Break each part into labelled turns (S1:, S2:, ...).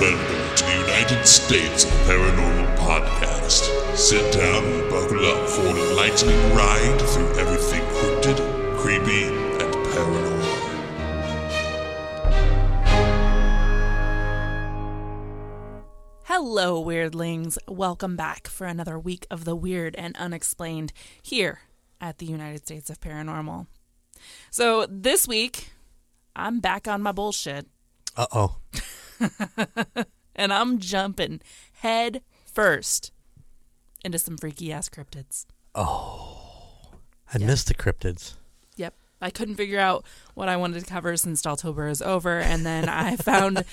S1: Welcome to the United States of Paranormal Podcast. Sit down and buckle up for an enlightening ride through everything cryptid, creepy, and paranormal.
S2: Hello, weirdlings. Welcome back for another week of the weird and unexplained here at the United States of Paranormal. So, this week, I'm back on my bullshit
S3: Uh oh.
S2: and I'm jumping head first into some freaky ass cryptids.
S3: Oh, I missed the cryptids.
S2: Yep. I couldn't figure out what I wanted to cover since Staltober is over, and then I found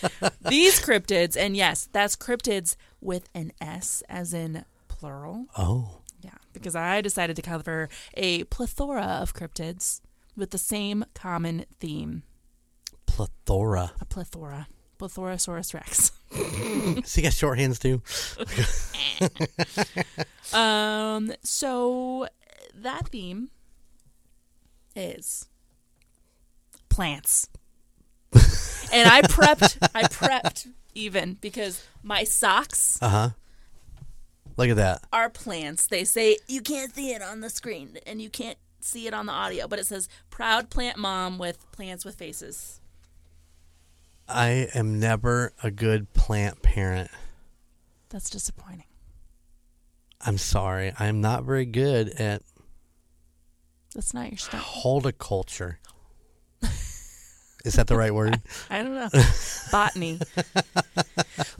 S2: these cryptids, and yes, that's cryptids with an S as in plural.
S3: Oh.
S2: Yeah, because I decided to cover a plethora of cryptids with the same common theme.
S3: Plethora.
S2: A plethora. Plethorosaurus rex.
S3: Does he got short hands too?
S2: Um, so that theme is plants. and I prepped I prepped even because my socks
S3: Uh huh. Look at that.
S2: are plants. They say you can't see it on the screen and you can't see it on the audio, but it says proud plant mom with plants with faces.
S3: I am never a good plant parent.
S2: That's disappointing.
S3: I'm sorry. I'm not very good at
S2: That's not your stuff.
S3: horticulture. Is that the right word?
S2: I don't know. Botany.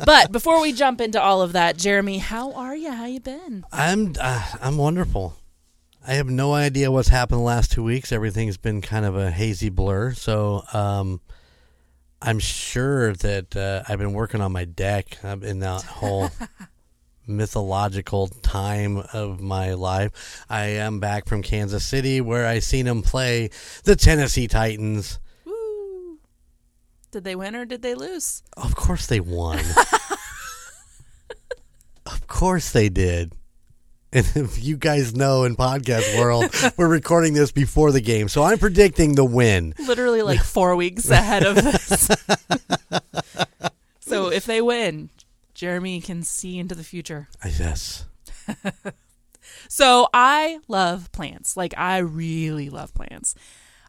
S2: but before we jump into all of that, Jeremy, how are you? How you been?
S3: I'm uh, I'm wonderful. I have no idea what's happened the last two weeks. Everything's been kind of a hazy blur. So um, I'm sure that uh, I've been working on my deck I'm in that whole mythological time of my life. I am back from Kansas City where I seen them play the Tennessee Titans.
S2: Woo. Did they win or did they lose?
S3: Of course they won. of course they did. And if you guys know in podcast world, we're recording this before the game. So I'm predicting the win.
S2: Literally like four weeks ahead of this. so if they win, Jeremy can see into the future.
S3: I guess.
S2: So I love plants. Like I really love plants.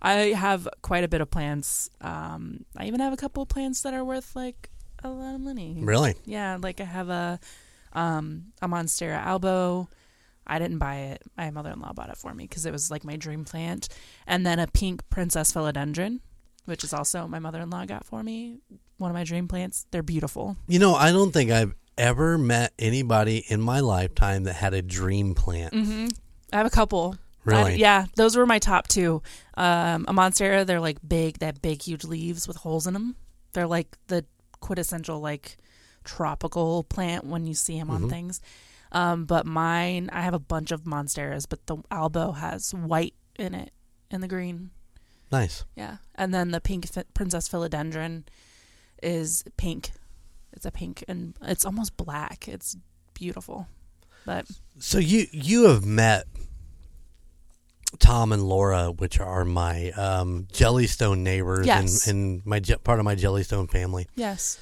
S2: I have quite a bit of plants. Um, I even have a couple of plants that are worth like a lot of money.
S3: Really?
S2: Yeah, like I have a um a Monstera albo. I didn't buy it. My mother-in-law bought it for me because it was like my dream plant. And then a pink princess philodendron, which is also my mother-in-law got for me. One of my dream plants. They're beautiful.
S3: You know, I don't think I've ever met anybody in my lifetime that had a dream plant.
S2: hmm I have a couple.
S3: Really?
S2: I- yeah, those were my top two. Um, a Monstera, they're like big, they have big, huge leaves with holes in them. They're like the quintessential like tropical plant when you see them on things. Um, but mine, I have a bunch of Monsteras, but the Albo has white in it and the green.
S3: Nice.
S2: Yeah, and then the pink fi- Princess Philodendron is pink. It's a pink and it's almost black. It's beautiful, but
S3: So you you have met Tom and Laura, which are my um, Jellystone neighbors
S2: Yes.
S3: and, and my Je- part of my Jellystone family.
S2: yes,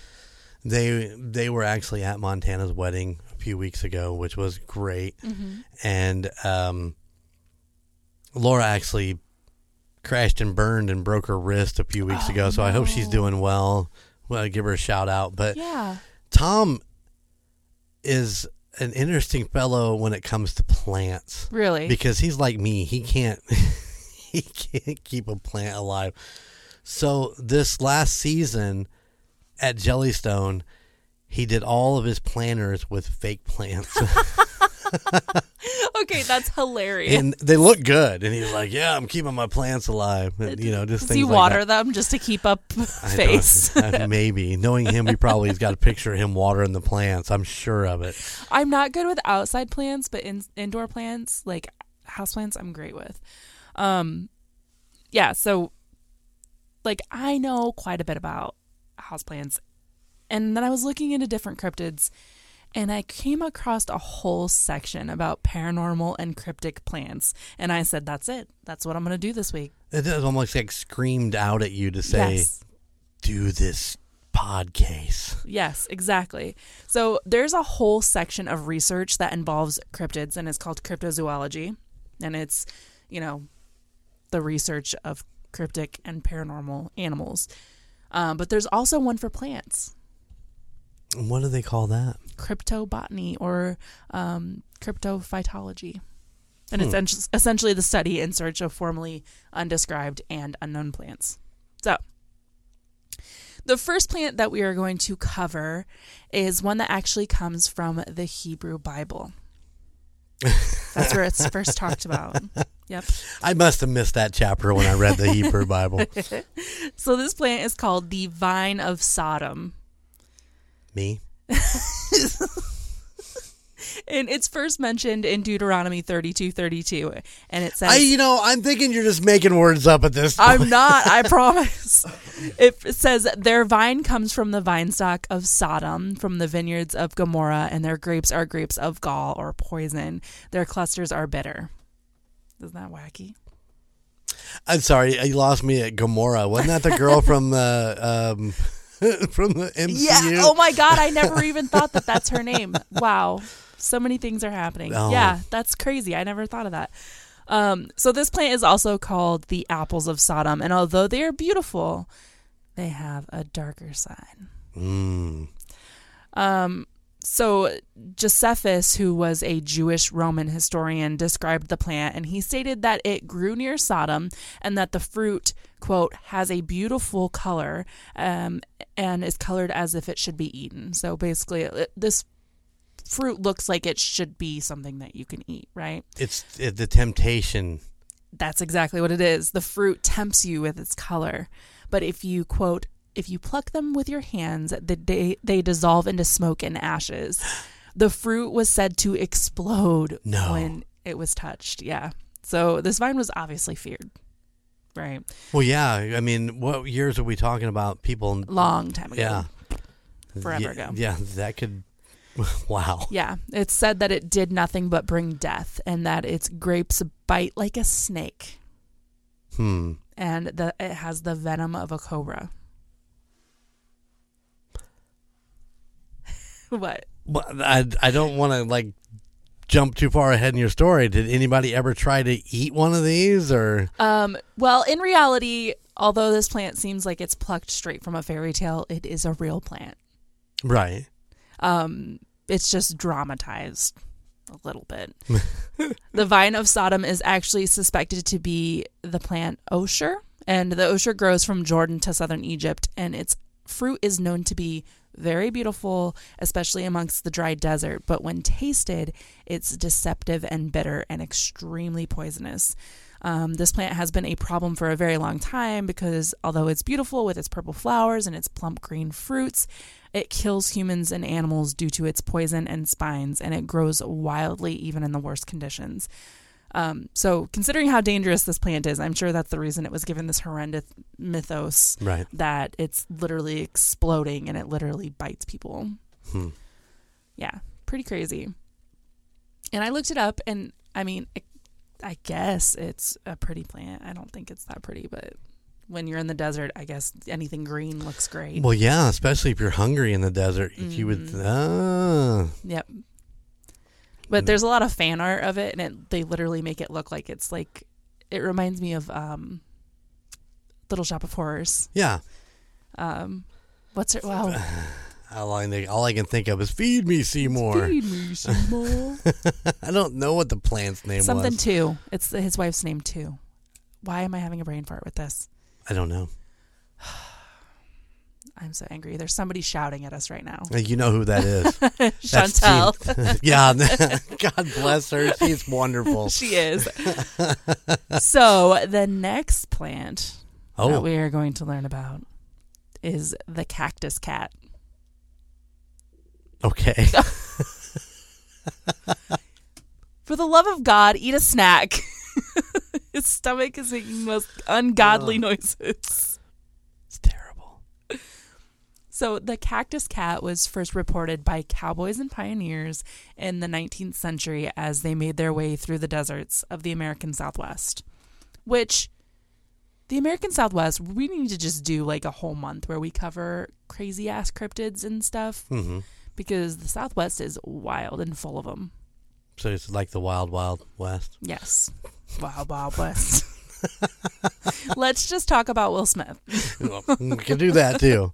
S3: They they were actually at Montana's wedding few weeks ago, which was great.
S2: Mm-hmm.
S3: And um, Laura actually crashed and burned and broke her wrist a few weeks
S2: Oh,
S3: ago. So I hope she's doing well. Well, I'll give her a shout out. But
S2: yeah.
S3: Tom is an interesting fellow when it comes to plants
S2: Really?
S3: because he's like me. He can't he can't keep a plant alive. So this last season at Jellystone, he did all of his planters with fake plants,
S2: okay, that's hilarious.
S3: and they look good. And he's like, "Yeah, I'm keeping my plants alive." And, you know, just
S2: Does
S3: things
S2: he
S3: like
S2: water
S3: that.
S2: them just to keep up
S3: I
S2: face?
S3: uh, maybe knowing him, he probably has got a picture of him watering the plants. I'm sure of it.
S2: I'm not good with outside plants, but in, indoor plants, like house plants, I'm great with. Um, yeah. So, like, I know quite a bit about house plants, and then I was looking into different cryptids, and I came across a whole section about paranormal and cryptic plants, and I said, "That's it. That's what I'm going to do this week."
S3: It almost like screamed out at you to say,
S2: yes.
S3: "Do this podcast.
S2: Yes, exactly. So there's a whole section of research that involves cryptids and it's called cryptozoology. And it's, you know, the research of cryptic and paranormal animals. Um, but there's also one for plants,
S3: What do they call that?
S2: cryptobotany or um, cryptophytology. And it's es- essentially the study in search of formerly undescribed and unknown plants. So, the first plant that we are going to cover is one that actually comes from the Hebrew Bible. That's where it's first talked about. Yep.
S3: I must have missed that chapter when I read the Hebrew Bible.
S2: So this plant is called the vine of Sodom.
S3: Me?
S2: And it's first mentioned in Deuteronomy 32 32. And it says,
S3: I, you know, I'm thinking you're just making words up at this.
S2: I'm not, I promise. It says, Their vine comes from the vine stock of Sodom, from the vineyards of Gomorrah, and their grapes are grapes of gall or poison. Their clusters are bitter. Isn't that wacky?
S3: I'm sorry, you lost me at Gomorrah. Wasn't that the girl from the um, from the MCU?
S2: Yeah. Oh my God. I never even thought that that's her name. Wow. So many things are happening.
S3: Oh.
S2: Yeah. That's crazy. I never thought of that. Um, so this plant is also called the apples of Sodom. And although they are beautiful, they have a darker side.
S3: Mm.
S2: Um, so Josephus, who was a Jewish Roman historian, described the plant and he stated that it grew near Sodom and that the fruit, quote, has a beautiful color um, and is colored as if it should be eaten. So basically, it, this fruit looks like it should be something that you can eat, right?
S3: It's the temptation.
S2: That's exactly what it is. The fruit tempts you with its color. But if you, quote, if you pluck them with your hands, the day they dissolve into smoke and ashes. The fruit was said to explode
S3: No.
S2: when it was touched. Yeah. So this vine was obviously feared. Right.
S3: Well, yeah. I mean, what years are we talking about? People.
S2: Long time ago.
S3: Yeah.
S2: Forever
S3: yeah,
S2: ago.
S3: Yeah, that could. Wow.
S2: Yeah. It's said that it did nothing but bring death and that its grapes bite like a snake
S3: Hmm.
S2: and that it has the venom of a cobra. what?
S3: But I I don't want to like jump too far ahead in your story. Did anybody ever try to eat one of these or?
S2: Um, well, in reality, although this plant seems like it's plucked straight from a fairy tale, it is a real plant.
S3: Right.
S2: Um, it's just dramatized a little bit. the vine of Sodom is actually suspected to be the plant osher, and the osher grows from Jordan to southern Egypt, and its fruit is known to be very beautiful, especially amongst the dry desert. But when tasted, it's deceptive and bitter and extremely poisonous. Um, this plant has been a problem for a very long time because although it's beautiful with its purple flowers and its plump green fruits, it kills humans and animals due to its poison and spines, and it grows wildly even in the worst conditions. Um, so, considering how dangerous this plant is, I'm sure that's the reason it was given this horrendous mythos
S3: Right.
S2: that it's literally exploding and it literally bites people.
S3: Hmm.
S2: Yeah, pretty crazy. And I looked it up, and I mean, it, I guess it's a pretty plant. I don't think it's that pretty, but when you're in the desert, I guess anything green looks great.
S3: Well, yeah, especially if you're hungry in the desert, you would. Ah.
S2: Yep. But there's a lot of fan art of it, and it, they literally make it look like it's like it reminds me of um, Little Shop of Horrors.
S3: Yeah.
S2: Um, what's it? Wow,
S3: All I, think- all I can think of is feed me, Seymour.
S2: feed me Seymour.
S3: I don't know what the plant's name
S2: Something
S3: was.
S2: Something too. It's his wife's name too. Why am I having a brain fart with this?
S3: I don't know.
S2: I'm so angry. There's somebody shouting at us right now.
S3: You know who that is.
S2: Chantel.
S3: yeah. God bless her. She's wonderful.
S2: she is. so the next plant that
S3: Oh,
S2: we are going to learn about is the cactus cat.
S3: okay.
S2: For the love of God, eat a snack. His stomach is making the most ungodly
S3: Ugh.
S2: noises. So, the cactus cat was first reported by cowboys and pioneers in the 19th century as they made their way through the deserts of the American Southwest, which the American Southwest, we need to just do like a whole month where we cover crazy ass cryptids and stuff
S3: hmm
S2: because the Southwest is wild and full of them.
S3: So it's like the wild, wild west.
S2: Yes. Wild Wild West. Let's just talk about Will Smith.
S3: we can do that too.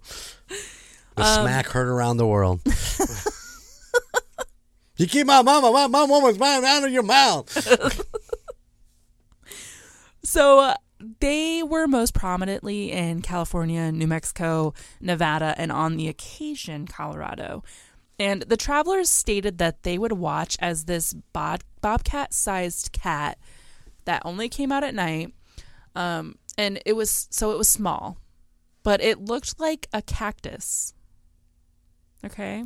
S3: The
S2: Um,
S3: smack heard around the world. you keep my mama, my, my woman's mouth out of your mouth.
S2: So uh, they were most prominently in California, New Mexico, Nevada, and on the occasion, Colorado. And the travelers stated that they would watch as this bob- bobcat sized cat that only came out at night. Um, and it was so it was small, but it looked like a cactus. Okay.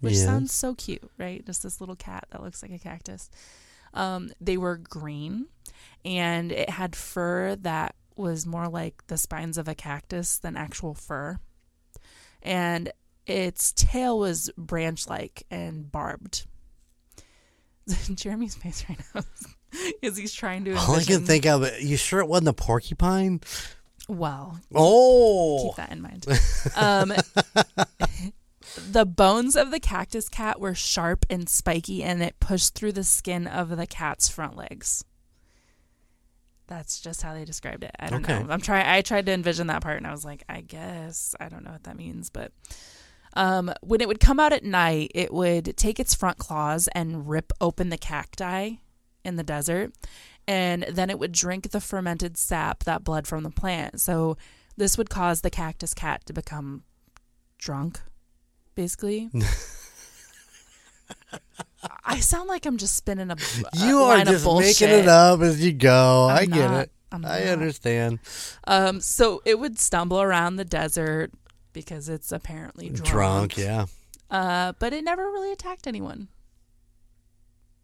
S2: Which
S3: Yes.
S2: sounds so cute, right? Just this little cat that looks like a cactus. Um, they were green and it had fur that was more like the spines of a cactus than actual fur. And its tail was branch like and barbed. Jeremy's face right now is he's trying to
S3: All I can think of, you sure it wasn't a porcupine?
S2: Well,
S3: Oh,
S2: keep that in mind. Um, the bones of the cactus cat were sharp and spiky, and it pushed through the skin of the cat's front legs. That's just how they described it. I don't
S3: Okay.
S2: know. I'm trying. I tried to envision that part, and I was like, I guess I don't know what that means, but. Um, when it would come out at night, it would take its front claws and rip open the cacti in the desert, and then it would drink the fermented sap that bled from the plant. So this would cause the cactus cat to become drunk, basically. I sound like I'm just spinning a, a
S3: you are just making it up as you go. I
S2: I'm
S3: get
S2: not.
S3: it.
S2: I'm
S3: I
S2: not.
S3: understand.
S2: Um, so it would stumble around the desert because it's apparently drunk.
S3: Drunk, yeah.
S2: Uh, but it never really attacked anyone.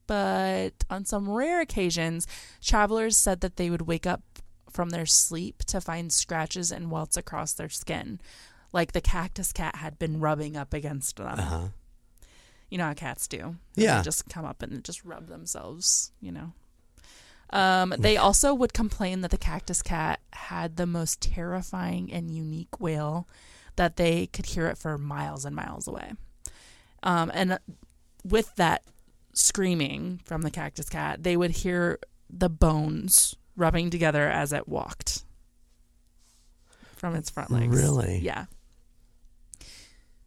S2: But on some rare occasions, travelers said that they would wake up from their sleep to find scratches and welts across their skin, like the cactus cat had been rubbing up against them.
S3: Uh huh.
S2: You know how cats do.
S3: Yeah.
S2: They just come up and just rub themselves, you know. Um, they also would complain that the cactus cat had the most terrifying and unique wail that they could hear it for miles and miles away. Um, and with that screaming from the cactus cat, they would hear the bones rubbing together as it walked from its front legs.
S3: Really?
S2: Yeah.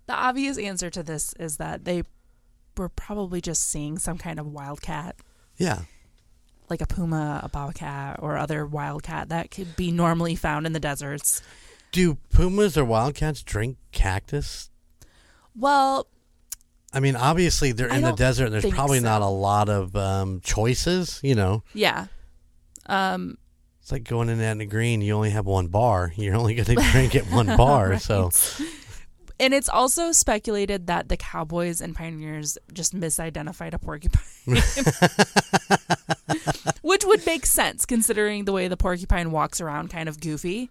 S2: The obvious answer to this is that they were probably just seeing some kind of wildcat,
S3: Yeah.
S2: like a puma, a bobcat, or other wildcat that could be normally found in the deserts.
S3: Do pumas or wildcats drink cactus?
S2: Well,
S3: I mean, obviously they're in the desert and there's probably
S2: so.
S3: not a lot of um, choices. You know,
S2: yeah. Um,
S3: it's like going in at the green. You only have one bar. You're only going to drink at one bar. So,
S2: And it's also speculated that the cowboys and pioneers just misidentified a porcupine. Which would make sense considering the way the porcupine walks around kind of goofy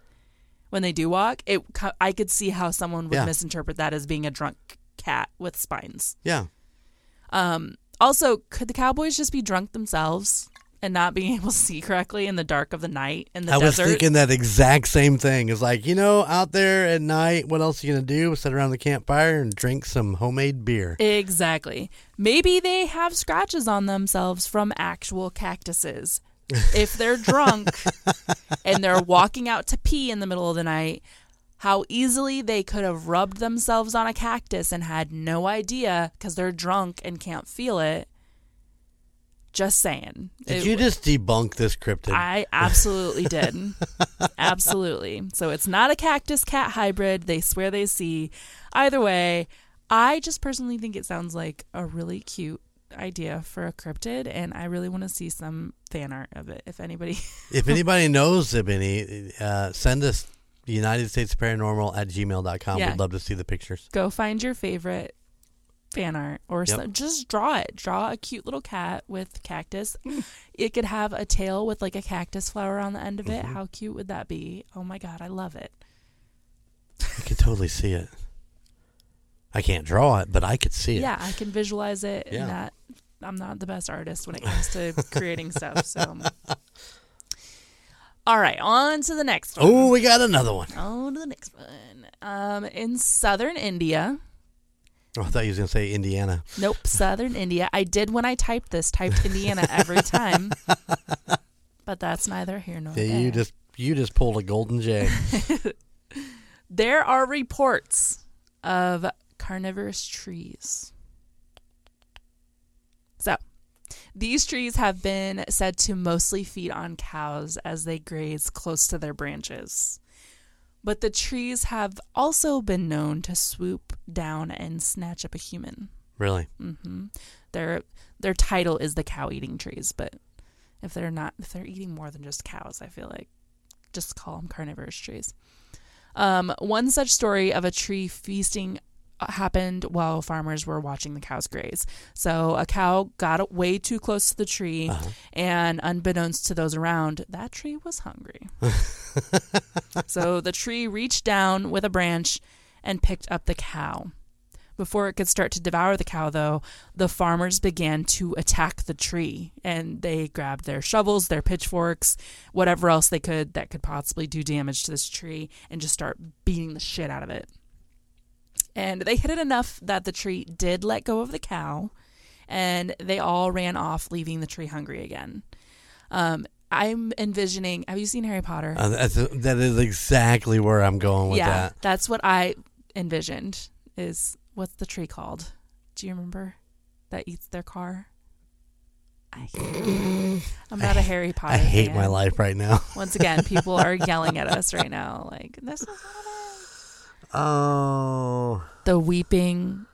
S2: when they do walk. It I could see how someone would
S3: Yeah.
S2: misinterpret that as being a drunk cat with spines.
S3: yeah.
S2: Um also, could the cowboys just be drunk themselves and not being able to see correctly in the dark of the night in the
S3: I was thinking that exact same thing. It's like, you know, out there at night, what else are you going to do? Sit around the campfire and drink some homemade beer.
S2: Exactly. Maybe they have scratches on themselves from actual cactuses. If they're drunk and they're walking out to pee in the middle of the night, how easily they could have rubbed themselves on a cactus and had no idea because they're drunk and can't feel it. Just saying.
S3: Did
S2: It-
S3: you just debunk this cryptid?
S2: I absolutely did. absolutely. So it's not a cactus cat hybrid. They swear they see. Either way, I just personally think it sounds like a really cute idea for a cryptid, and I really want to see some fan art of it. If anybody,
S3: if anybody knows of any, uh, send us United States Paranormal at gmail.com.
S2: Yeah.
S3: We'd love to see the pictures.
S2: go find your favorite fan art or
S3: Yep.
S2: some, just draw it. Draw a cute little cat with cactus. It could have a tail with like a cactus flower on the end of it.
S3: Mm-hmm.
S2: How cute would that be? Oh my god, I love it.
S3: I could totally see it. I can't draw it, but I could see it.
S2: yeah, I can visualize it.
S3: Yeah.
S2: And that I'm not the best artist when it comes to creating stuff. So, All right, on to the next one.
S3: Oh, we got another one.
S2: On to the next one. Um, in southern India.
S3: Oh, I thought you was gonna say Indiana.
S2: Nope, southern India. I did when I typed this, typed Indiana every time. but that's neither here nor
S3: Yeah,
S2: there.
S3: you just you just pulled a golden J.
S2: There are reports of carnivorous trees. So, these trees have been said to mostly feed on cows as they graze close to their branches. But the trees have also been known to swoop down and snatch up a human.
S3: really?
S2: hmm Their their title is the cow eating trees, but if they're not, if they're eating more than just cows, I feel like just call them carnivorous trees. Um, one such story of a tree feasting happened while farmers were watching the cows graze. So a cow got way too close to the tree,
S3: Uh-huh.
S2: and unbeknownst to those around, that tree was hungry. so the tree reached down with a branch and picked up the cow. Before it could start to devour the cow, though, the farmers began to attack the tree and they grabbed their shovels, their pitchforks, whatever else they could that could possibly do damage to this tree and just start beating the shit out of it. And they hit it enough that the tree did let go of the cow and they all ran off, leaving the tree hungry again. Um, I'm envisioning. Have you seen Harry Potter?
S3: Uh, that's, that is exactly where I'm going with
S2: yeah,
S3: that.
S2: that's what I envisioned. Is what's the tree called? Do you remember? That eats their car. I, I'm not a Harry Potter.
S3: I hate
S2: fan.
S3: my life right now.
S2: Once again, people are yelling at us right now. Like this is is.
S3: Oh,
S2: the weeping,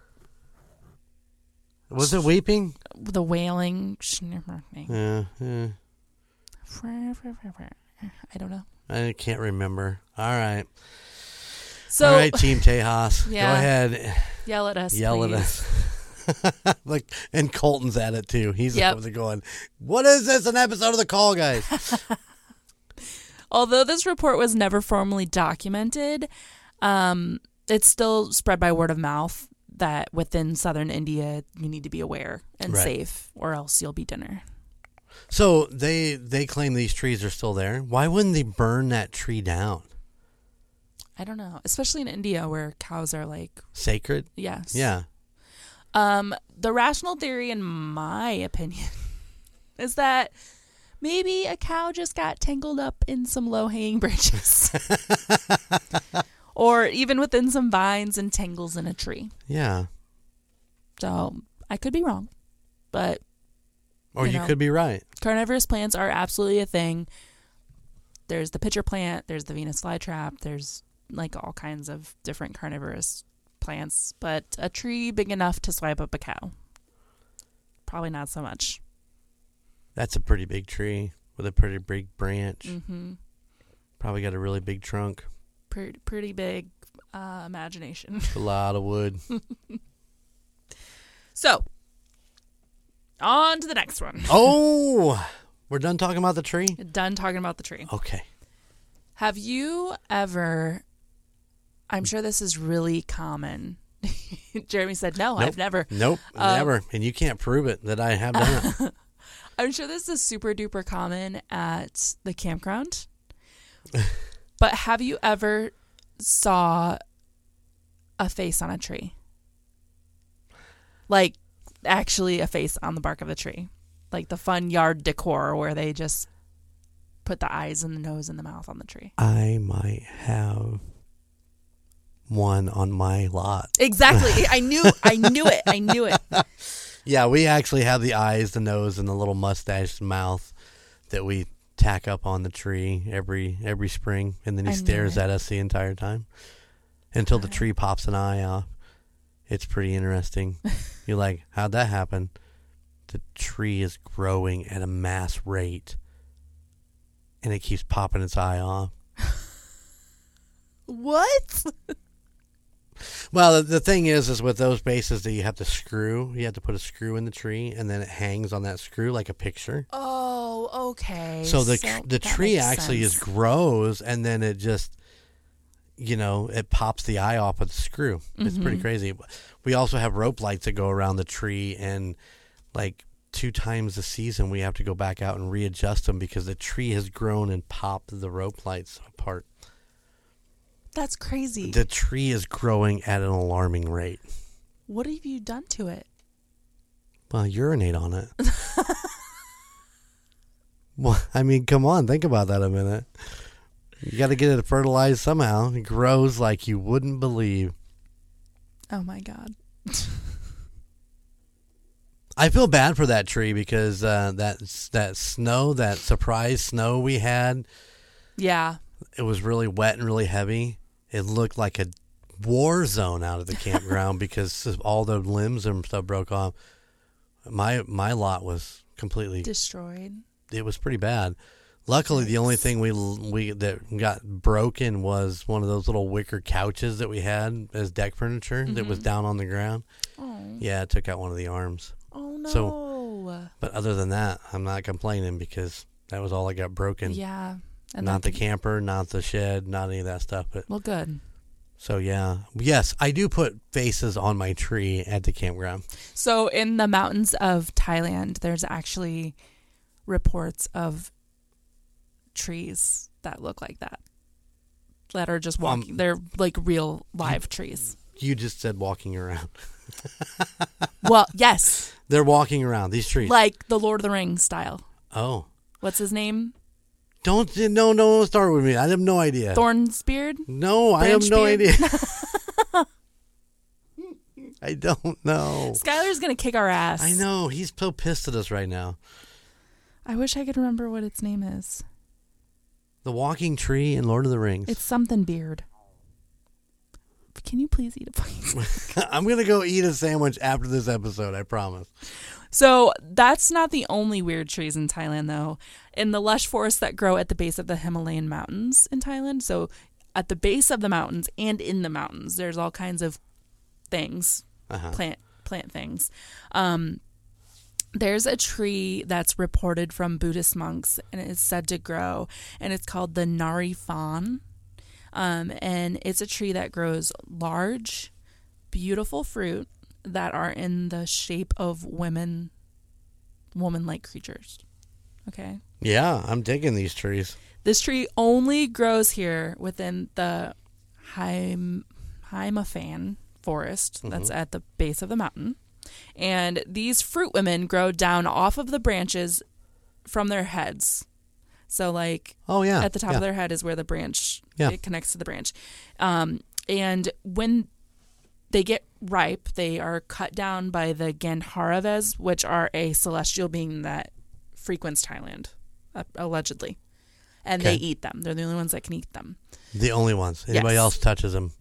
S3: was it weeping?
S2: the wailing.
S3: Yeah, yeah.
S2: I don't know.
S3: I can't remember. All right.
S2: So
S3: All right, Team Tejas.
S2: Yeah.
S3: Go ahead.
S2: yell at us.
S3: Yell at us. like, and Colton's at it too. He's
S2: Yep.
S3: over there going, What is this? An episode of The Call Guys?
S2: Although this report was never formally documented, um, it's still spread by word of mouth that within southern India you need to be aware and
S3: Right.
S2: safe, or else you'll be dinner.
S3: so they they claim these trees are still there. Why wouldn't they burn that tree down?
S2: I don't know, especially in India where cows are like
S3: Sacred?
S2: yes,
S3: Yeah.
S2: Um, the rational theory, in my opinion, is that maybe a cow just got tangled up in some low hanging branches. or even within some vines and tangles in a tree.
S3: Yeah.
S2: So I could be wrong. But
S3: Or
S2: You
S3: you,
S2: know.
S3: could be right.
S2: carnivorous plants are absolutely a thing. There's the pitcher plant, there's the Venus flytrap, there's like all kinds of different carnivorous plants, but a tree big enough to swipe up a cow. Probably not so much.
S3: That's a pretty big tree with a pretty big branch.
S2: Mm-hmm.
S3: Probably got a really big trunk.
S2: Pretty, pretty big uh, imagination.
S3: A lot of wood.
S2: So, on to the next one.
S3: oh, we're done talking about the tree?
S2: Done talking about the tree.
S3: Okay.
S2: Have you ever? I'm sure this is really common. Jeremy said, "No,
S3: Nope.
S2: I've never."
S3: Nope,
S2: Um,
S3: never. And you can't prove it that I have done it.
S2: I'm sure this is super duper common at the campground. But have you ever saw a face on a tree? Like actually a face on the bark of the tree. Like the fun yard decor where they just put the eyes and the nose and the mouth on the tree.
S3: I might have one on my lot.
S2: Exactly. I knew I knew it. I knew it.
S3: Yeah, we actually have the eyes, the nose, and the little mustache mouth that we tack up on the tree every every spring, and then he
S2: I
S3: stares at us the entire time until the tree pops an eye off. It's pretty interesting. You're like, how'd that happen? The tree is growing at a mass rate, and it keeps popping its eye off.
S2: What?
S3: Well, the, the thing is, is with those bases that you have to screw, you have to put a screw in the tree, and then it hangs on that screw like a picture.
S2: Oh, okay.
S3: So the tr- the tree actually
S2: sense.
S3: is grows, and then it just, you know, it pops the eye off of the screw. It's pretty
S2: Mhm.
S3: crazy. We also have rope lights that go around the tree, and like two times a season we have to go back out and readjust them because the tree has grown and popped the rope lights apart.
S2: That's crazy.
S3: The tree is growing at an alarming rate.
S2: what have you done to it?
S3: Well, urinate on it. well, I mean, come on, think about that a minute. You got to get it fertilized somehow. It grows like you wouldn't believe.
S2: Oh my god.
S3: I feel bad for that tree because uh, that that snow, that surprise snow we had,
S2: Yeah.
S3: it was really wet and really heavy. It looked like a war zone out of the campground because all the limbs and stuff broke off. My my lot was completely.
S2: Destroyed.
S3: It was pretty bad. Luckily, the only thing we we that got broken was one of those little wicker couches that we had as deck furniture that was mm-hmm. down on the ground.
S2: Oh.
S3: Yeah, it took out one of the arms.
S2: Oh no.
S3: So- But other than that, I'm not complaining because that was all I got broken.
S2: yeah. And
S3: not the
S2: that-
S3: camper, not the shed, not any of that stuff. But
S2: Well, good.
S3: so yeah, yes, I do put faces on my tree at the campground.
S2: So in the mountains of Thailand, there's actually reports of trees that look like that. That are just walking.
S3: Um,
S2: They're like real live trees.
S3: You just said walking around.
S2: Well, yes,
S3: They're walking around these trees.
S2: like the Lord of the Rings style.
S3: oh,
S2: What's his name?
S3: don't no no don't start with me. I have no idea.
S2: Thornsbeard.
S3: no, I have no
S2: Branchbeard?
S3: idea. I don't know.
S2: Skylar's gonna kick our ass.
S3: I know he's so pissed at us right now.
S2: I wish I could remember what its name is.
S3: The walking tree in Lord of the Rings.
S2: It's something beard. Can you please eat it, please?
S3: I'm gonna go eat a sandwich after this episode. I promise.
S2: So that's not the only weird trees in Thailand, though. In the lush forests that grow at the base of the Himalayan mountains in Thailand, so at the base of the mountains and in the mountains, there's all kinds of things,
S3: Uh-huh.
S2: plant plant things. Um, there's a tree that's reported from Buddhist monks, and it is said to grow, and it's called the Nariphon. Um, and it's a tree that grows large, beautiful fruit that are in the shape of women, woman-like creatures. Okay.
S3: Yeah, I'm digging these trees.
S2: This tree only grows here within the Haim, Haimafan forest that's at the base of the mountain. And these fruit women grow down off of the branches from their heads. So, like,
S3: Oh yeah,
S2: at the top
S3: yeah.
S2: of their head is where the branch
S3: Yeah.
S2: it connects to the branch. Um, and when they get ripe, they are cut down by the Gandharvas, which are a celestial being that frequents Thailand, uh, allegedly. And they eat them. They're the only ones that can eat them.
S3: the only ones. Anybody
S2: Yes.
S3: else touches them?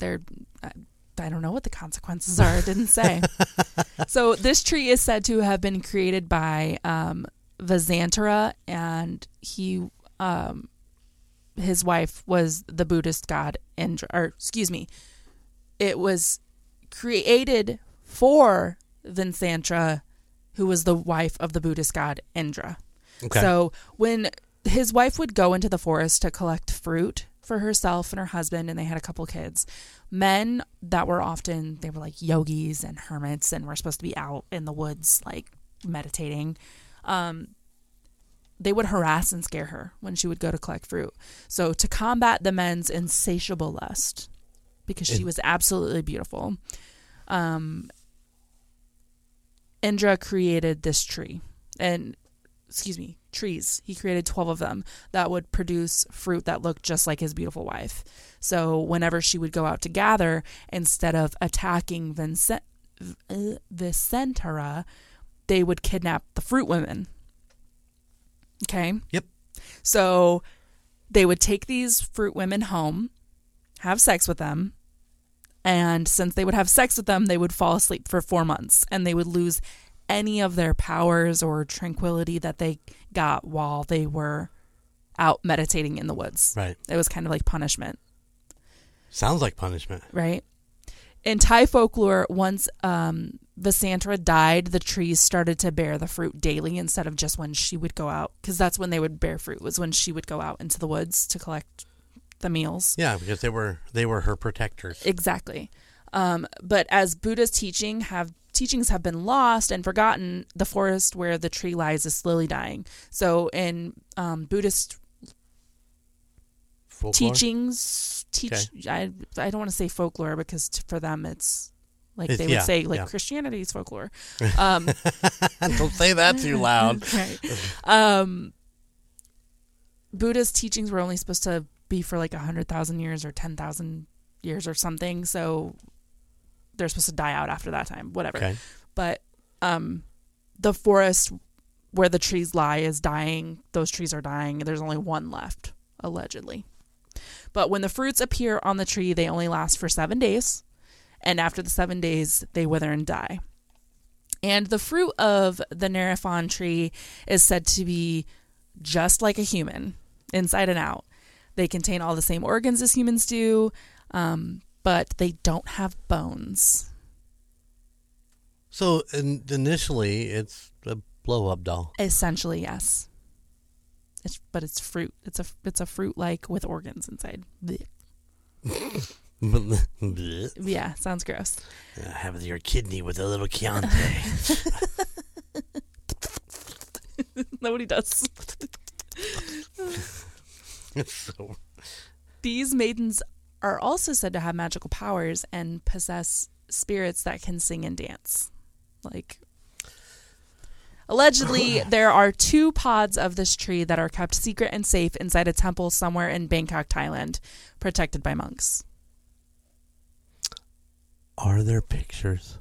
S2: They're I, I don't know what the consequences are. It didn't say. so this tree is said to have been created by um, and he, um, his wife was the Buddhist god Indra. Or excuse me, it was created for Vincentara, who was the wife of the Buddhist god Indra.
S3: Okay.
S2: So when his wife would go into the forest to collect fruit for herself and her husband, and they had a couple kids, men that were often they were like yogis and hermits, and were supposed to be out in the woods like meditating. Um, they would harass and scare her when she would go to collect fruit. So to combat the men's insatiable lust, because she was absolutely beautiful, um, Indra created this tree, and excuse me, trees. He created 12 of them that would produce fruit that looked just like his beautiful wife. So whenever she would go out to gather, instead of attacking Vincent, uh, Vicentara, they would kidnap the fruit women. Okay?
S3: Yep.
S2: So they would take these fruit women home, have sex with them, and since they would have sex with them, they would fall asleep for four months and they would lose any of their powers or tranquility that they got while they were out meditating in the woods.
S3: right.
S2: It was kind of like punishment,
S3: Sounds like punishment.
S2: right? In Thai folklore, once um, Vasantara died, the trees started to bear the fruit daily instead of just when she would go out, because that's when they would bear fruit was when she would go out into the woods to collect the meals.
S3: Yeah, because they were they were her protectors.
S2: Exactly. Um, but as Buddha's teaching have teachings have been lost and forgotten, the forest where the tree lies is slowly dying. So in um, Buddhist
S3: Folklore?
S2: teachings, teach I I don't want to say folklore because t- for them it's like they would
S3: yeah,
S2: say like
S3: yeah.
S2: Christianity is folklore. Um,
S3: Don't say that too loud.
S2: right. Um, Buddha's teachings were only supposed to be for like a hundred thousand years or ten thousand years or something. So they're supposed to die out after that time. Whatever.
S3: Okay.
S2: But um, the forest where the trees lie is dying. Those trees are dying. There's only one left, allegedly. But when the fruits appear on the tree, they only last for seven days. And after the seven days, they wither and die. And the fruit of the Nariphon tree is said to be just like a human, inside and out. They contain all the same organs as humans do, um, but they don't have bones.
S3: So in, initially, it's a blow up doll.
S2: Essentially, yes. It's but it's fruit. It's a it's a fruit like with organs inside. Yeah, sounds gross.
S3: Uh, have your kidney with a little Chianti.
S2: Nobody does.
S3: so
S2: These maidens are also said to have magical powers and possess spirits that can sing and dance. Like Allegedly, there are two pods of this tree that are kept secret and safe inside a temple somewhere in Bangkok, Thailand, protected by monks.
S3: are there pictures?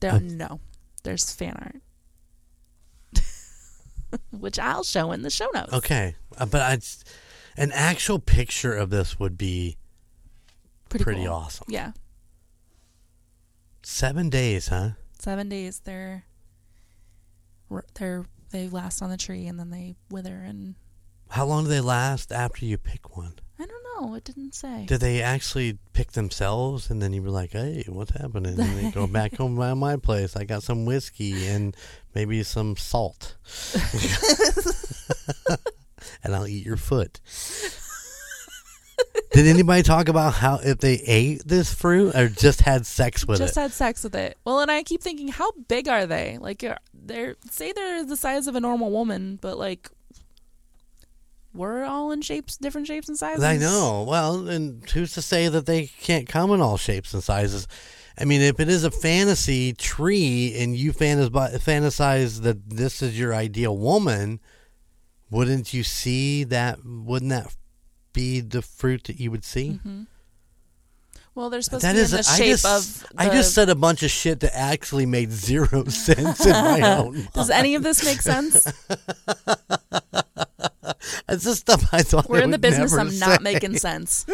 S2: There,
S3: Uh,
S2: no, there's fan art, which I'll show in the show notes.
S3: Okay, uh, but I, an actual picture of this would be
S2: pretty,
S3: pretty
S2: cool.
S3: awesome.
S2: Yeah,
S3: Seven days, huh?
S2: seven days. They're they're they last on the tree and then they wither and
S3: How long do they last after you pick one?
S2: I don't know. It didn't say.
S3: Do they actually pick themselves, and then you were like, "Hey, what's happening?" And they go back home by my place. I got some whiskey and maybe some salt, and I'll eat your foot. Did anybody talk about how if they ate this fruit or just had sex with
S2: just
S3: it?
S2: Just had sex with it. Well, and I keep thinking, how big are they? Like, they're say they're the size of a normal woman, but like, we're all in shapes, different shapes and sizes.
S3: I know. Well, and who's to say that they can't come in all shapes and sizes? I mean, if it is a fantasy tree and you fantasize that this is your ideal woman, wouldn't you see that? Wouldn't that be the fruit that you would see? Mm-hmm.
S2: Well, they're supposed
S3: That
S2: to be
S3: is.
S2: in the
S3: I
S2: shape
S3: just.
S2: of.
S3: I just said a bunch of shit that actually made zero sense in my own. mind.
S2: Does any of this make sense?
S3: It's just stuff I thought.
S2: We're
S3: I
S2: in the business of not making sense.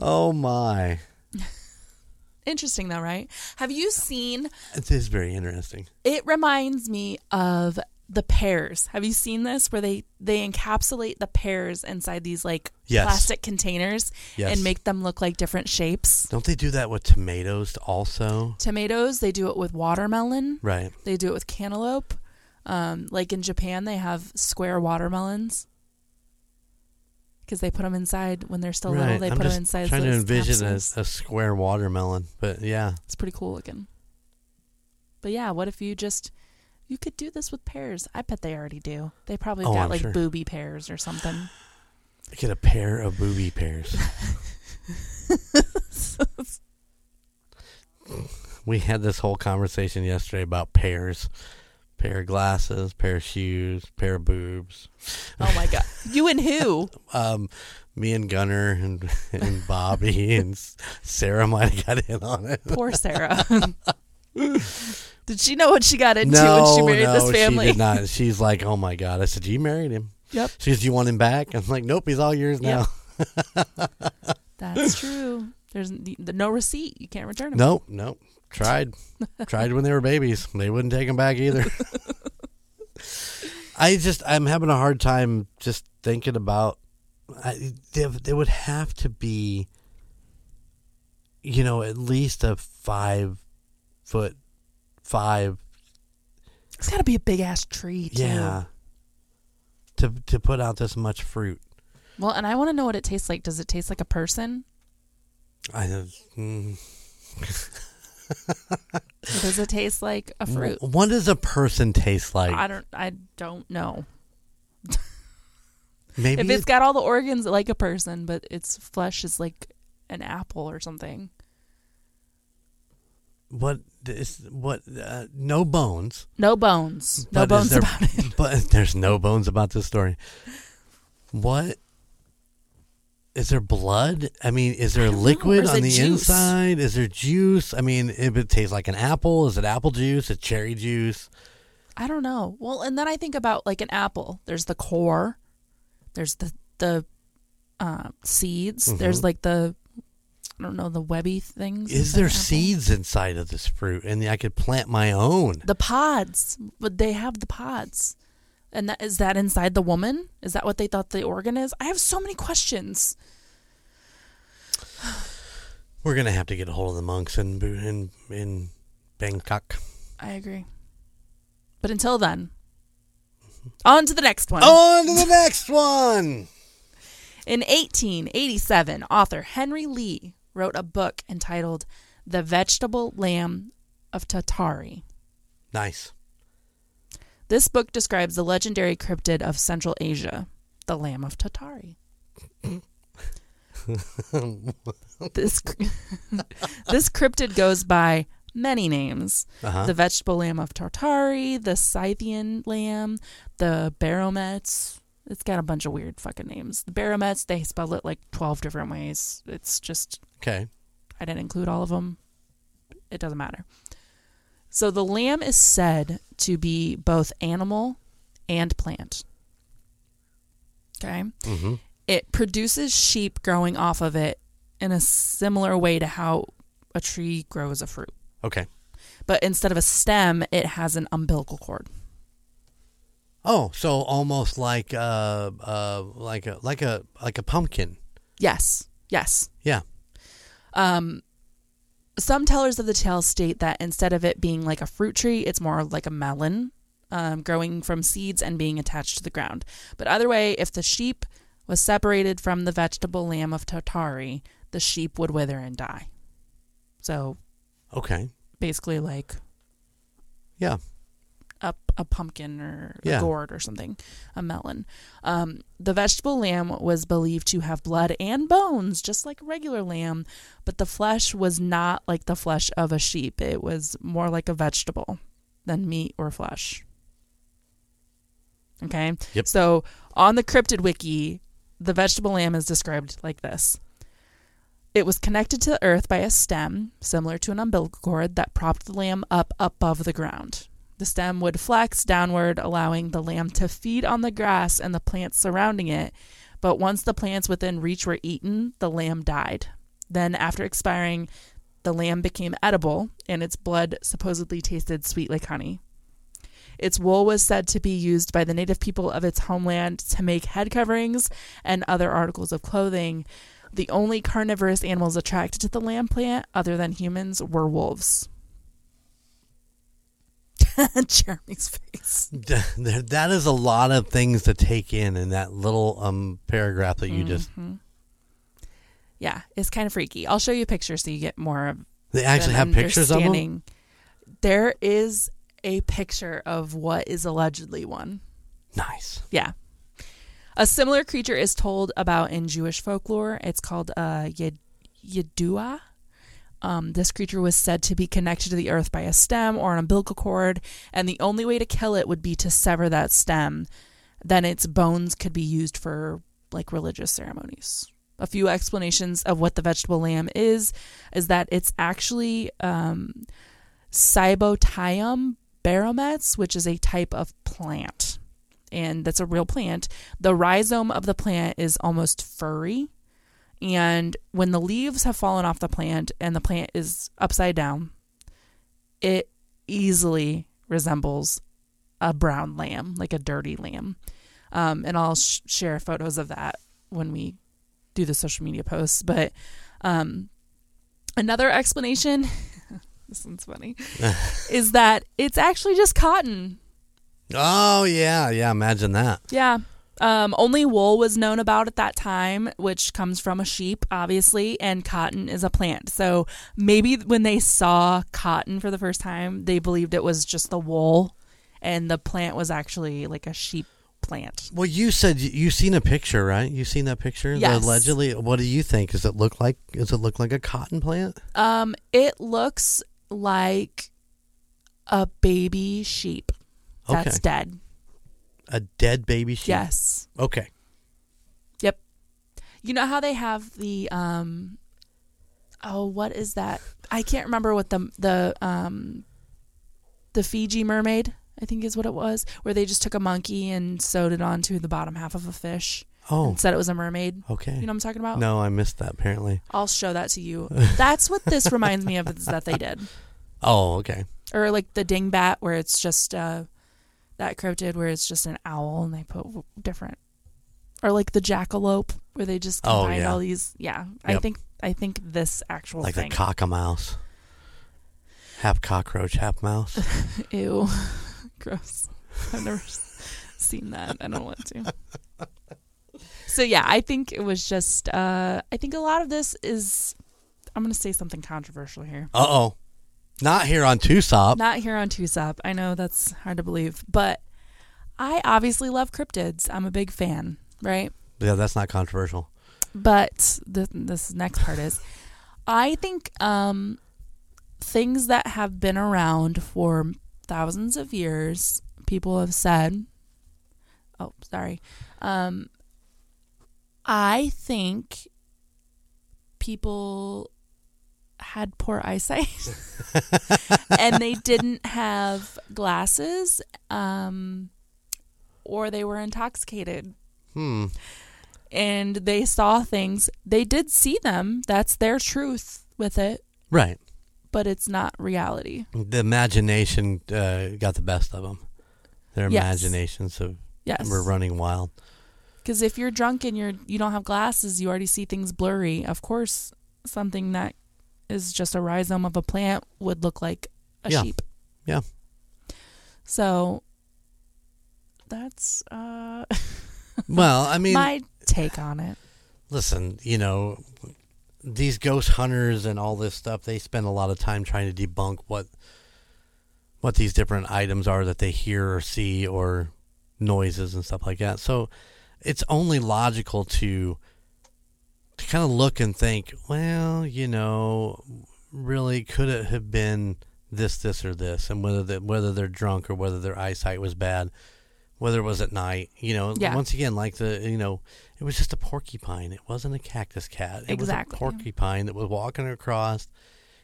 S3: Oh my!
S2: Interesting, though, right? Have you seen?
S3: It is very interesting.
S2: It reminds me of the pears. Have you seen this where they they encapsulate the pears inside these like
S3: Yes.
S2: plastic containers
S3: Yes.
S2: and make them look like different shapes?
S3: Don't they do that with tomatoes also?
S2: Tomatoes, they do it with watermelon.
S3: Right.
S2: They do it with cantaloupe. Um, like in Japan, they have square watermelons because they put them inside when they're still little. They
S3: I'm
S2: put them inside.
S3: trying to envision a, a square watermelon, but yeah,
S2: It's pretty cool looking. But yeah, what if you just you could do this with pears? I bet they already do. They probably
S3: Oh,
S2: got
S3: I'm
S2: like
S3: sure.
S2: booby pears or something.
S3: get a pair of booby pears. we had this whole conversation yesterday about pears, pair of glasses, pair of shoes, pair of boobs.
S2: Oh my god, you and who?
S3: Um, me and Gunner and and Bobby and Sarah might have got in on it.
S2: Poor Sarah. Did she know what she got into
S3: no,
S2: when she married
S3: no,
S2: this family?
S3: she did not. She's like, "Oh my god!" I said, "You married him."
S2: Yep,
S3: She says, "You want him back?" I'm like, "Nope, he's all yours now."
S2: Yep. that's true. There's no receipt. You can't return them.
S3: Nope, nope. Tried, tried when they were babies. They wouldn't take them back either. I just, I'm having a hard time just thinking about. I, there, there would have to be, you know, at least a five foot, five,
S2: It's got to be a big ass tree too.
S3: yeah, to to put out this much fruit.
S2: Well, and I want to know what it tastes like. Does it taste like a person?
S3: I, mm,
S2: Does it taste like a fruit?
S3: What does a person taste like?
S2: I don't. I don't know.
S3: Maybe
S2: if it's
S3: it-
S2: got all the organs like a person, but its flesh is like an apple or something.
S3: What is what? Uh, no bones.
S2: No bones. No bones
S3: there-
S2: about it.
S3: But there's no bones about this story. What? Is there blood? I mean, is there liquid on the
S2: juice?
S3: inside? Is there juice? I mean, if it tastes like an apple, is it apple juice? Is cherry juice?
S2: I don't know. Well, and then I think about like an apple. There's the core. There's the the uh, seeds.
S3: Mhm.
S2: There's like the I don't know the webby things.
S3: Is there
S2: apple.
S3: seeds inside of this fruit? And I could plant my own.
S2: The pods, but they have the pods. And that is that inside the woman? Is that what they thought the organ is? I have so many questions.
S3: We're gonna have to get a hold of the monks in in in Bangkok.
S2: I agree. But until then, on to the next one.
S3: On to the next one.
S2: In 1887, author Henry Lee wrote a book entitled The Vegetable Lamb of Tartary.
S3: Nice.
S2: This book describes the legendary cryptid of Central Asia, the Lamb of Tartary. this this cryptid goes by many names:
S3: Uh-huh.
S2: the vegetable lamb of Tartary, the Scythian lamb, the Barometz. It's got a bunch of weird fucking names. The Barometz, they spell it like twelve different ways. It's just
S3: okay.
S2: I didn't include all of them. It doesn't matter. So the lamb is said to be both animal and plant. Okay.
S3: Mm-hmm.
S2: It produces sheep growing off of it in a similar way to how a tree grows a fruit.
S3: Okay.
S2: But instead of a stem, it has an umbilical cord.
S3: Oh, so almost like uh uh like a like a like a pumpkin.
S2: Yes. Yes.
S3: Yeah.
S2: Um, some tellers of the tale state that instead of it being like a fruit tree, it's more like a melon, um, growing from seeds and being attached to the ground. But either way, if the sheep was separated from the vegetable lamb of Tartari, the sheep would wither and die. So
S3: Okay.
S2: basically, like
S3: Yeah.
S2: A, a pumpkin or a gourd or something, a melon. Um, the vegetable lamb was believed to have blood and bones, just like a regular lamb, but the flesh was not like the flesh of a sheep. It was more like a vegetable than meat or flesh. Okay?
S3: Yep.
S2: So on the cryptid wiki, the vegetable lamb is described like this. It was connected to the earth by a stem, similar to an umbilical cord, that propped the lamb up above the ground. The stem would flex downward, allowing the lamb to feed on the grass and the plants surrounding it. But once the plants within reach were eaten, the lamb died. Then, after expiring, the lamb became edible, and its blood supposedly tasted sweet like honey. Its wool was said to be used by the native people of its homeland to make head coverings and other articles of clothing. The only carnivorous animals attracted to the lamb plant, other than humans, were wolves. Jeremy's face.
S3: There- that is a lot of things to take in in that little um paragraph that you just.
S2: Mhm. Yeah, it's kind of freaky. I'll show you a picture so you get more of
S3: They actually have pictures of them.
S2: There is a picture of what is allegedly one.
S3: Nice.
S2: Yeah. A similar creature is told about in Jewish folklore. It's called uh, Yed- Yedua. Um, this creature was said to be connected to the earth by a stem or an umbilical cord, and the only way to kill it would be to sever that stem. Then its bones could be used for like religious ceremonies. A few explanations of what the vegetable lamb is is that it's actually um, Cybotium barometz, which is a type of plant and that's a real plant. The rhizome of the plant is almost furry. And when the leaves have fallen off the plant and the plant is upside down, it easily resembles a brown lamb, like a dirty lamb. Um, and I'll sh- share photos of that when we do the social media posts. But um, another explanation, this one's funny, is that it's actually just cotton.
S3: Oh yeah, yeah. Imagine that.
S2: Yeah. Um, only wool was known about at that time, which comes from a sheep, obviously, and cotton is a plant. So maybe when they saw cotton for the first time, they believed it was just the wool, and the plant was actually like a sheep plant.
S3: Well, you said you- you seen a picture, right? You seen that picture?
S2: Yes.
S3: Allegedly, what do you think? Does it look like? Does it look like a cotton plant?
S2: Um, it looks like a baby sheep that's
S3: Okay.
S2: dead.
S3: A dead baby sheep.
S2: Yes.
S3: Okay.
S2: Yep. You know how they have the um oh what is that? I can't remember what the the um the Fiji mermaid, I think is what it was, where they just took a monkey and sewed it onto the bottom half of a fish
S3: Oh.
S2: said it was a mermaid.
S3: Okay.
S2: You know what I'm talking about?
S3: no, I missed that. Apparently.
S2: I'll show that to you. That's what this reminds me of is that they did.
S3: Oh, okay.
S2: Or like the dingbat where it's just uh that cryptid where it's just an owl and they put different or like the jackalope where they just
S3: Oh,
S2: combine
S3: yeah.
S2: all these. Yeah. I think i think this actual
S3: like
S2: thing.
S3: the cockamouse. Half cockroach, half mouse.
S2: ew. Gross. I've never seen that. I don't want to. So yeah i think it was just uh i think a lot of this is i'm gonna say something controversial here.
S3: Uh oh. Not here on Tusop.
S2: Not here on Tusop. I know that's hard to believe, but I obviously love cryptids. I'm a big fan, right?
S3: Yeah, that's not controversial.
S2: But the, this next part is I think um, things that have been around for thousands of years, people have said, oh, sorry. Um, I think people had poor eyesight and they didn't have glasses um, or they were intoxicated
S3: Hmm.
S2: and they saw things. They did see them. That's their truth with it,
S3: Right.
S2: but it's not reality.
S3: The imagination uh, got the best of them. Their
S2: Yes.
S3: imaginations have,
S2: Yes.
S3: were running wild.
S2: Because if you're drunk and you're you don't have glasses, you already see things blurry. Of course, something that is just a rhizome of a plant would look like a
S3: Yeah.
S2: sheep.
S3: Yeah.
S2: So that's uh,
S3: Well, I mean,
S2: my take on it.
S3: listen, you know, these ghost hunters and all this stuff, they spend a lot of time trying to debunk what what these different items are that they hear or see or noises and stuff like that. So it's only logical to to kind of look and think, well, you know, really could it have been this, this, or this, and whether that whether they're drunk or whether their eyesight was bad, whether it was at night, you know.
S2: Yeah.
S3: Once again, like the you know, it was just a porcupine. It wasn't a cactus cat. It
S2: Exactly.
S3: was a porcupine that was walking across,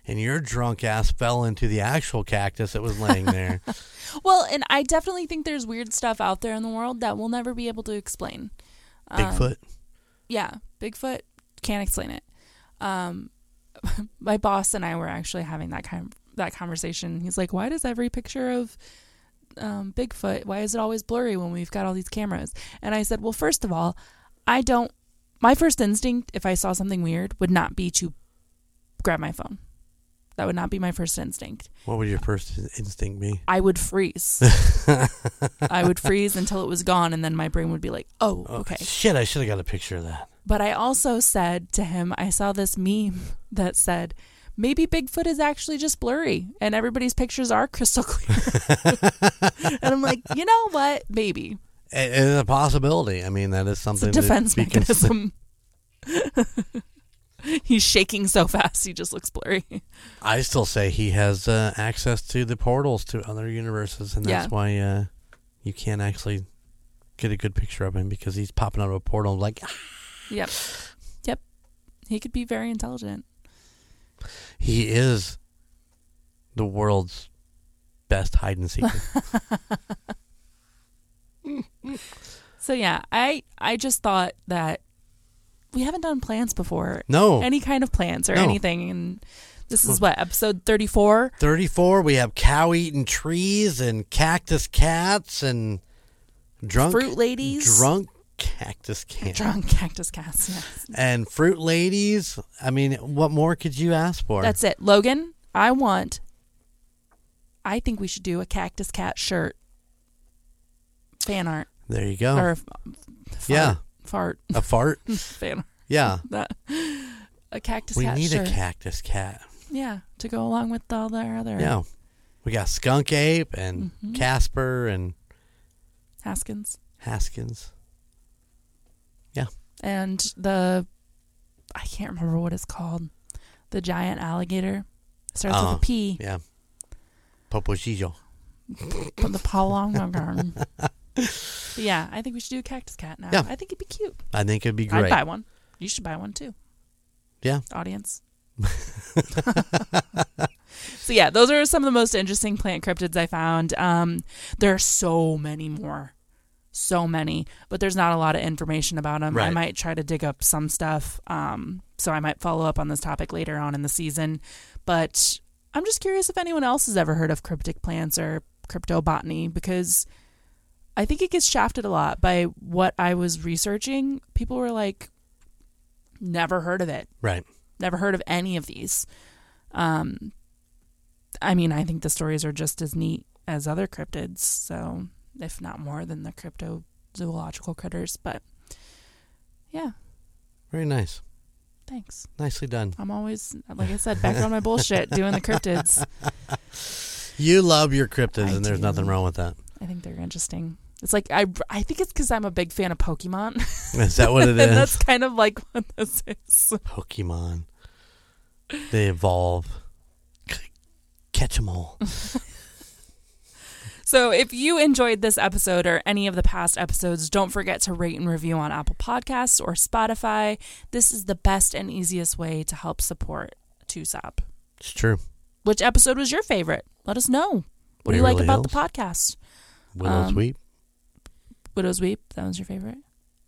S3: and your drunk ass fell into the actual cactus that was laying there.
S2: Well, and I definitely think there's weird stuff out there in the world that we'll never be able to explain. Um,
S3: Bigfoot.
S2: yeah, Bigfoot can't explain it. Um, my boss and I were actually having that kind of, that conversation. He's like, "Why does every picture of um, Bigfoot? Why is it always blurry when we've got all these cameras?" And I said, "Well, first of all, I don't. My first instinct, if I saw something weird, would not be to grab my phone. That would not be my first instinct.
S3: What would your first instinct be?
S2: I would freeze. I would freeze until it was gone, and then my brain would be like, "Oh,
S3: Oh,
S2: okay."
S3: Shit, I should have got a picture of that.
S2: But I also said to him, I saw this meme that said, maybe Bigfoot is actually just blurry and everybody's pictures are crystal clear. and I'm like, you know what? Maybe.
S3: It's a possibility. I mean, that is
S2: It's
S3: something.
S2: a defense mechanism. He's shaking so fast, he just looks blurry.
S3: I still say he has uh, access to the portals to other universes, and that's
S2: Yeah.
S3: why uh, you can't actually get a good picture of him because he's popping out of a portal like "Ah."
S2: Yep. Yep. He could be very intelligent.
S3: he is the world's best hide and seeker.
S2: So yeah, I I just thought that we haven't done plants before.
S3: no,
S2: Any kind of plants or
S3: No.
S2: anything and this is what, episode 34?
S3: 34. We have cow eating trees and cactus cats and drunk
S2: Fruit ladies.
S3: drunk cactus cats.
S2: Drunk cactus cats. Yes.
S3: and fruit ladies. I mean, what more could you ask for?
S2: That's it. Logan, I want I think we should do a cactus cat shirt. Fan art.
S3: There you go.
S2: or f-
S3: yeah,
S2: fart
S3: a fart.
S2: fan
S3: Yeah,
S2: that a cactus
S3: we
S2: cat
S3: need
S2: shirt.
S3: a cactus cat.
S2: yeah to go along with all their other
S3: Yeah, we got Skunk Ape and
S2: Mhm.
S3: Casper and
S2: Haskins
S3: Haskins.
S2: And the I can't remember what it's called. The giant alligator. Starts
S3: Oh,
S2: with a P.
S3: Yeah, Popochijo.
S2: from the Palong yeah I think we should do a cactus cat now.
S3: Yeah.
S2: I think it'd be cute.
S3: I think it'd be
S2: I'd
S3: great.
S2: buy one. You should buy one too.
S3: Yeah.
S2: audience. So yeah those are some of the most interesting plant cryptids i found. Um, there are so many more so many but there's not a lot of information about them i might try to dig up some stuff um, so i might follow up on this topic later on in the season. But i'm just curious if anyone else has ever heard of cryptic plants or cryptobotany because i think it gets shafted a lot. By what i was researching people were like never heard of it.
S3: Right.
S2: never heard of any of these. Um, I mean, I think the stories are just as neat as other cryptids, so if not more than the cryptozoological critters. But yeah,
S3: Very nice.
S2: thanks.
S3: Nicely done.
S2: I'm always, like I said, back on my bullshit doing the cryptids.
S3: You love your cryptids,
S2: I
S3: and there's
S2: do.
S3: nothing wrong with that.
S2: I think they're interesting. It's like I, I think it's because I'm a big fan of Pokemon,
S3: Is that what it
S2: and that's kind of like what this is.
S3: Pokemon. They evolve. Catch them all.
S2: So, if you enjoyed this episode or any of the past episodes, don't forget to rate and review on Apple Podcasts or Spotify. This is the best and easiest way to help support TUSOP.
S3: It's true.
S2: Which episode was your favorite? Let us know. What do you like about the podcast?
S3: Widow's
S2: Um,
S3: Sweep.
S2: Widow's Weep, that was your favorite?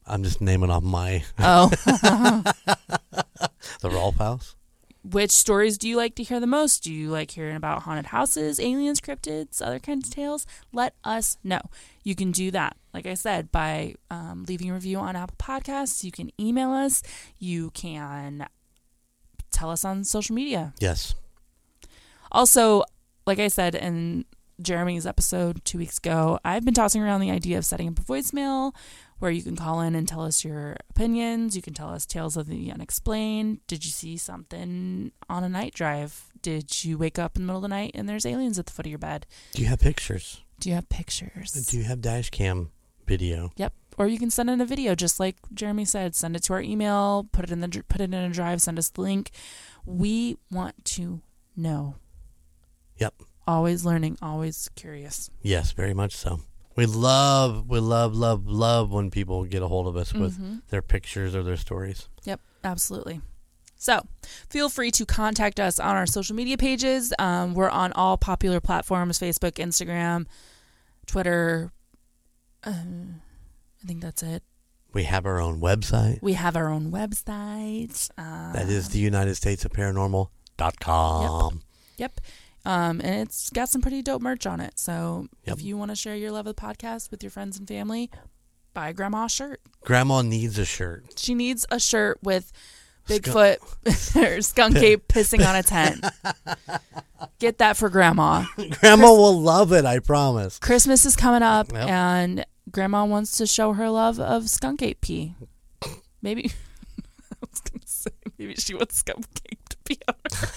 S3: I'm just naming off my
S2: Oh.
S3: the Rolf House.
S2: Which stories do you like to hear the most? Do you like hearing about haunted houses, aliens, cryptids, other kinds of tales? Let us know. You can do that, like I said, by um, leaving a review on Apple Podcasts. You can email us. You can tell us on social media.
S3: Yes.
S2: Also, like I said in Jeremy's episode two weeks ago, I've been tossing around the idea of setting up a voicemail where you can call in and tell us your opinions. You can tell us tales of the unexplained. Did you see something on a night drive? Did you wake up in the middle of the night and there's aliens at the foot of your bed?
S3: Do you have pictures?
S2: Do you have pictures?
S3: Do you have dash cam video?
S2: Yep. Or you can send in a video, just like Jeremy said. Send it to our email. Put it in the put it in a drive. Send us the link. We want to know.
S3: Yep.
S2: Always learning. Always curious.
S3: Yes, very much so. We love, we love, love, love when people get a hold of us with
S2: Mhm.
S3: their pictures or their stories.
S2: Yep, absolutely. So, feel free to contact us on our social media pages. Um, we're on all popular platforms Facebook, Instagram, Twitter. Uh, I think that's it.
S3: We have our own website.
S2: We have our own website. Uh,
S3: That is the United States of Paranormal.com.
S2: Yep. Um, and it's got some pretty dope merch on it. So,
S3: Yep.
S2: if you want to share your love of the podcast with your friends and family, buy a grandma shirt.
S3: Grandma needs a shirt.
S2: She needs a shirt with
S3: Skunk-
S2: Bigfoot or skunk ape pissing on a tent. Get that for grandma.
S3: Grandma will love it, I promise.
S2: Christmas is coming up,
S3: Yep.
S2: and grandma wants to show her love of skunk ape pee. Maybe I was gonna say maybe she wants skunk ape to pee on her.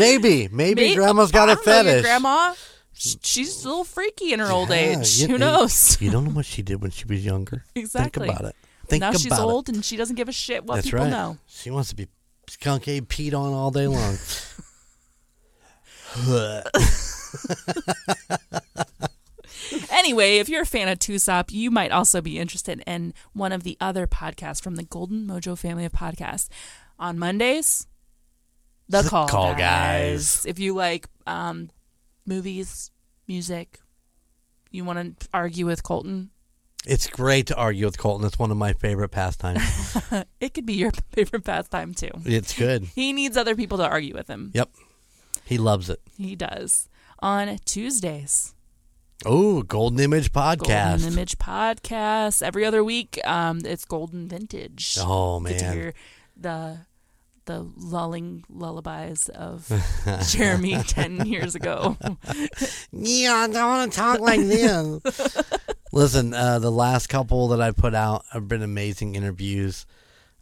S3: Maybe, maybe
S2: May-
S3: Grandma's got a
S2: don't know, your
S3: fetish.
S2: grandma, she's a little freaky in her old age.
S3: you-
S2: Who knows?
S3: You don't know what she did when she was younger.
S2: Exactly.
S3: Think about it. Think
S2: now
S3: about
S2: she's
S3: it.
S2: old and she doesn't give a shit what
S3: That's
S2: people
S3: right.
S2: know.
S3: She wants to be skunk ape peed on all day long.
S2: Anyway, if you're a fan of Tusop, you might also be interested in one of the other podcasts from the Golden Mojo family of podcasts. On Mondays, The
S3: The
S2: Call,
S3: Call
S2: guys.
S3: Guys.
S2: If you like um, movies, music, you want to argue with Colton,
S3: it's great to argue with Colton. It's one of my favorite pastimes.
S2: it could be your favorite pastime too.
S3: it's good.
S2: He needs other people to argue with him.
S3: Yep. He loves it.
S2: He does. On Tuesdays,
S3: Oh, Golden Image Podcast.
S2: Golden Image Podcast. Every other week, um, it's Golden Vintage.
S3: Oh
S2: Get to
S3: man.
S2: hear the the lulling lullabies of Jeremy 10 years ago.
S3: Yeah, I don't want to talk like this. Listen, uh, the last couple that I put out have been amazing interviews.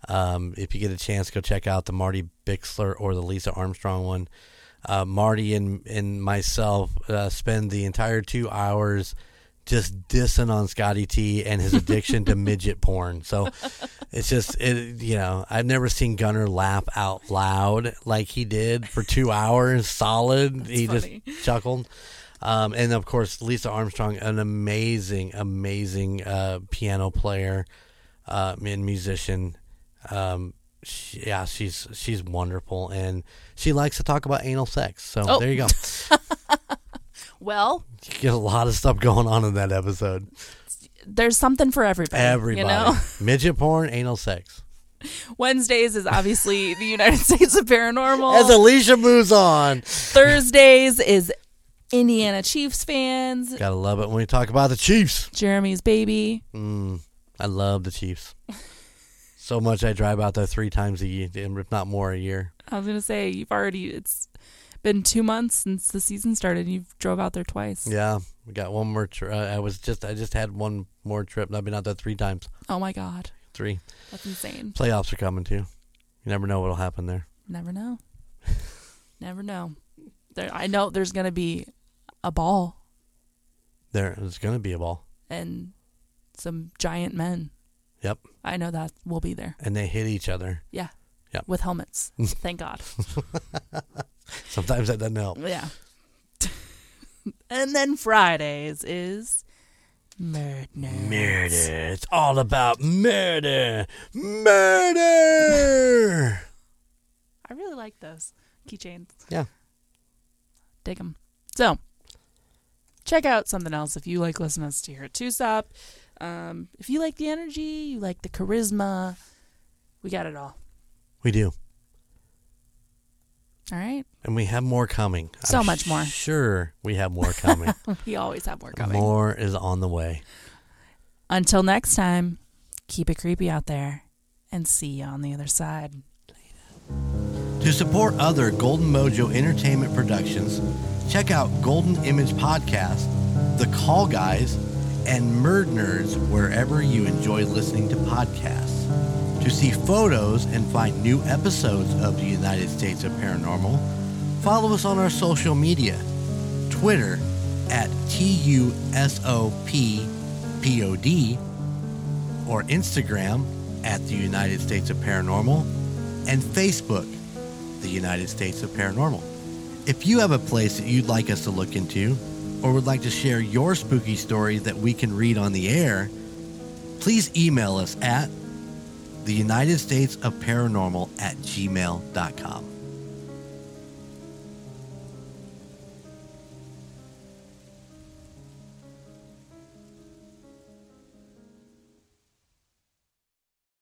S3: Um, if you get a chance, go check out the Marty Bixler or the Lisa Armstrong one. Uh, Marty and and myself uh, spend the entire two hours just dissing on Scotty T and his addiction to midget porn. So it's just it, you know I've never seen Gunner laugh out loud like he did for two hours solid. he
S2: funny.
S3: just chuckled. Um, and of course, Lisa Armstrong, an amazing, amazing uh, piano player uh, and musician. Um, she, yeah, she's she's wonderful, and she likes to talk about anal sex. So
S2: Oh.
S3: there you go.
S2: Well,
S3: You get a lot of stuff going on in that episode.
S2: there's something for everybody.
S3: Everybody,
S2: You know?
S3: midget porn, anal sex.
S2: Wednesdays is obviously the United States of Paranormal.
S3: As Alicia moves on,
S2: Thursdays is Indiana Chiefs fans.
S3: gotta love it when we talk about the Chiefs.
S2: Jeremy's baby.
S3: Mm, I love the Chiefs so much. I drive out there three times a year, if not more, a year.
S2: I was gonna say you've already. It's been two months since the season started. and You've drove out there twice.
S3: Yeah, we got one more. Tri- uh, I was just, I just had one more trip. and I've been out there three times.
S2: Oh my god,
S3: Three
S2: that's insane.
S3: playoffs are coming too. You never know what'll happen there.
S2: Never know. Never know. There, I know there's gonna be a ball
S3: There is going to be a ball.
S2: and some giant men.
S3: Yep,
S2: I know that will be there.
S3: and they hit each other.
S2: Yeah.
S3: Yep.
S2: With helmets. Thank God.
S3: Sometimes that doesn't help.
S2: Yeah. and then Fridays is murder.
S3: Murder. It's all about murder. Murder.
S2: I really like those keychains.
S3: Yeah.
S2: Dig them. So, check out something else if you like listening to here at TUSOP. Um, if you like the energy, you like the charisma, we got it all.
S3: We do.
S2: All right.
S3: And we have more coming.
S2: So
S3: I'm
S2: much more.
S3: Sure, we have more coming.
S2: We always have more coming.
S3: more is on the way.
S2: Until next time, keep it creepy out there and see you on the other side.
S3: To support other Golden Mojo Entertainment productions, check out Golden Image Podcast, The Call Guys, and Murd Nerds wherever you enjoy listening to podcasts. To see photos and find new episodes of the United States of Paranormal, follow us on our social media Twitter at TUSOPPOD or Instagram at the United States of Paranormal and Facebook, the United States of Paranormal. If you have a place that you'd like us to look into or would like to share your spooky story that we can read on the air, please email us at the United States of Paranormal at gmail.com.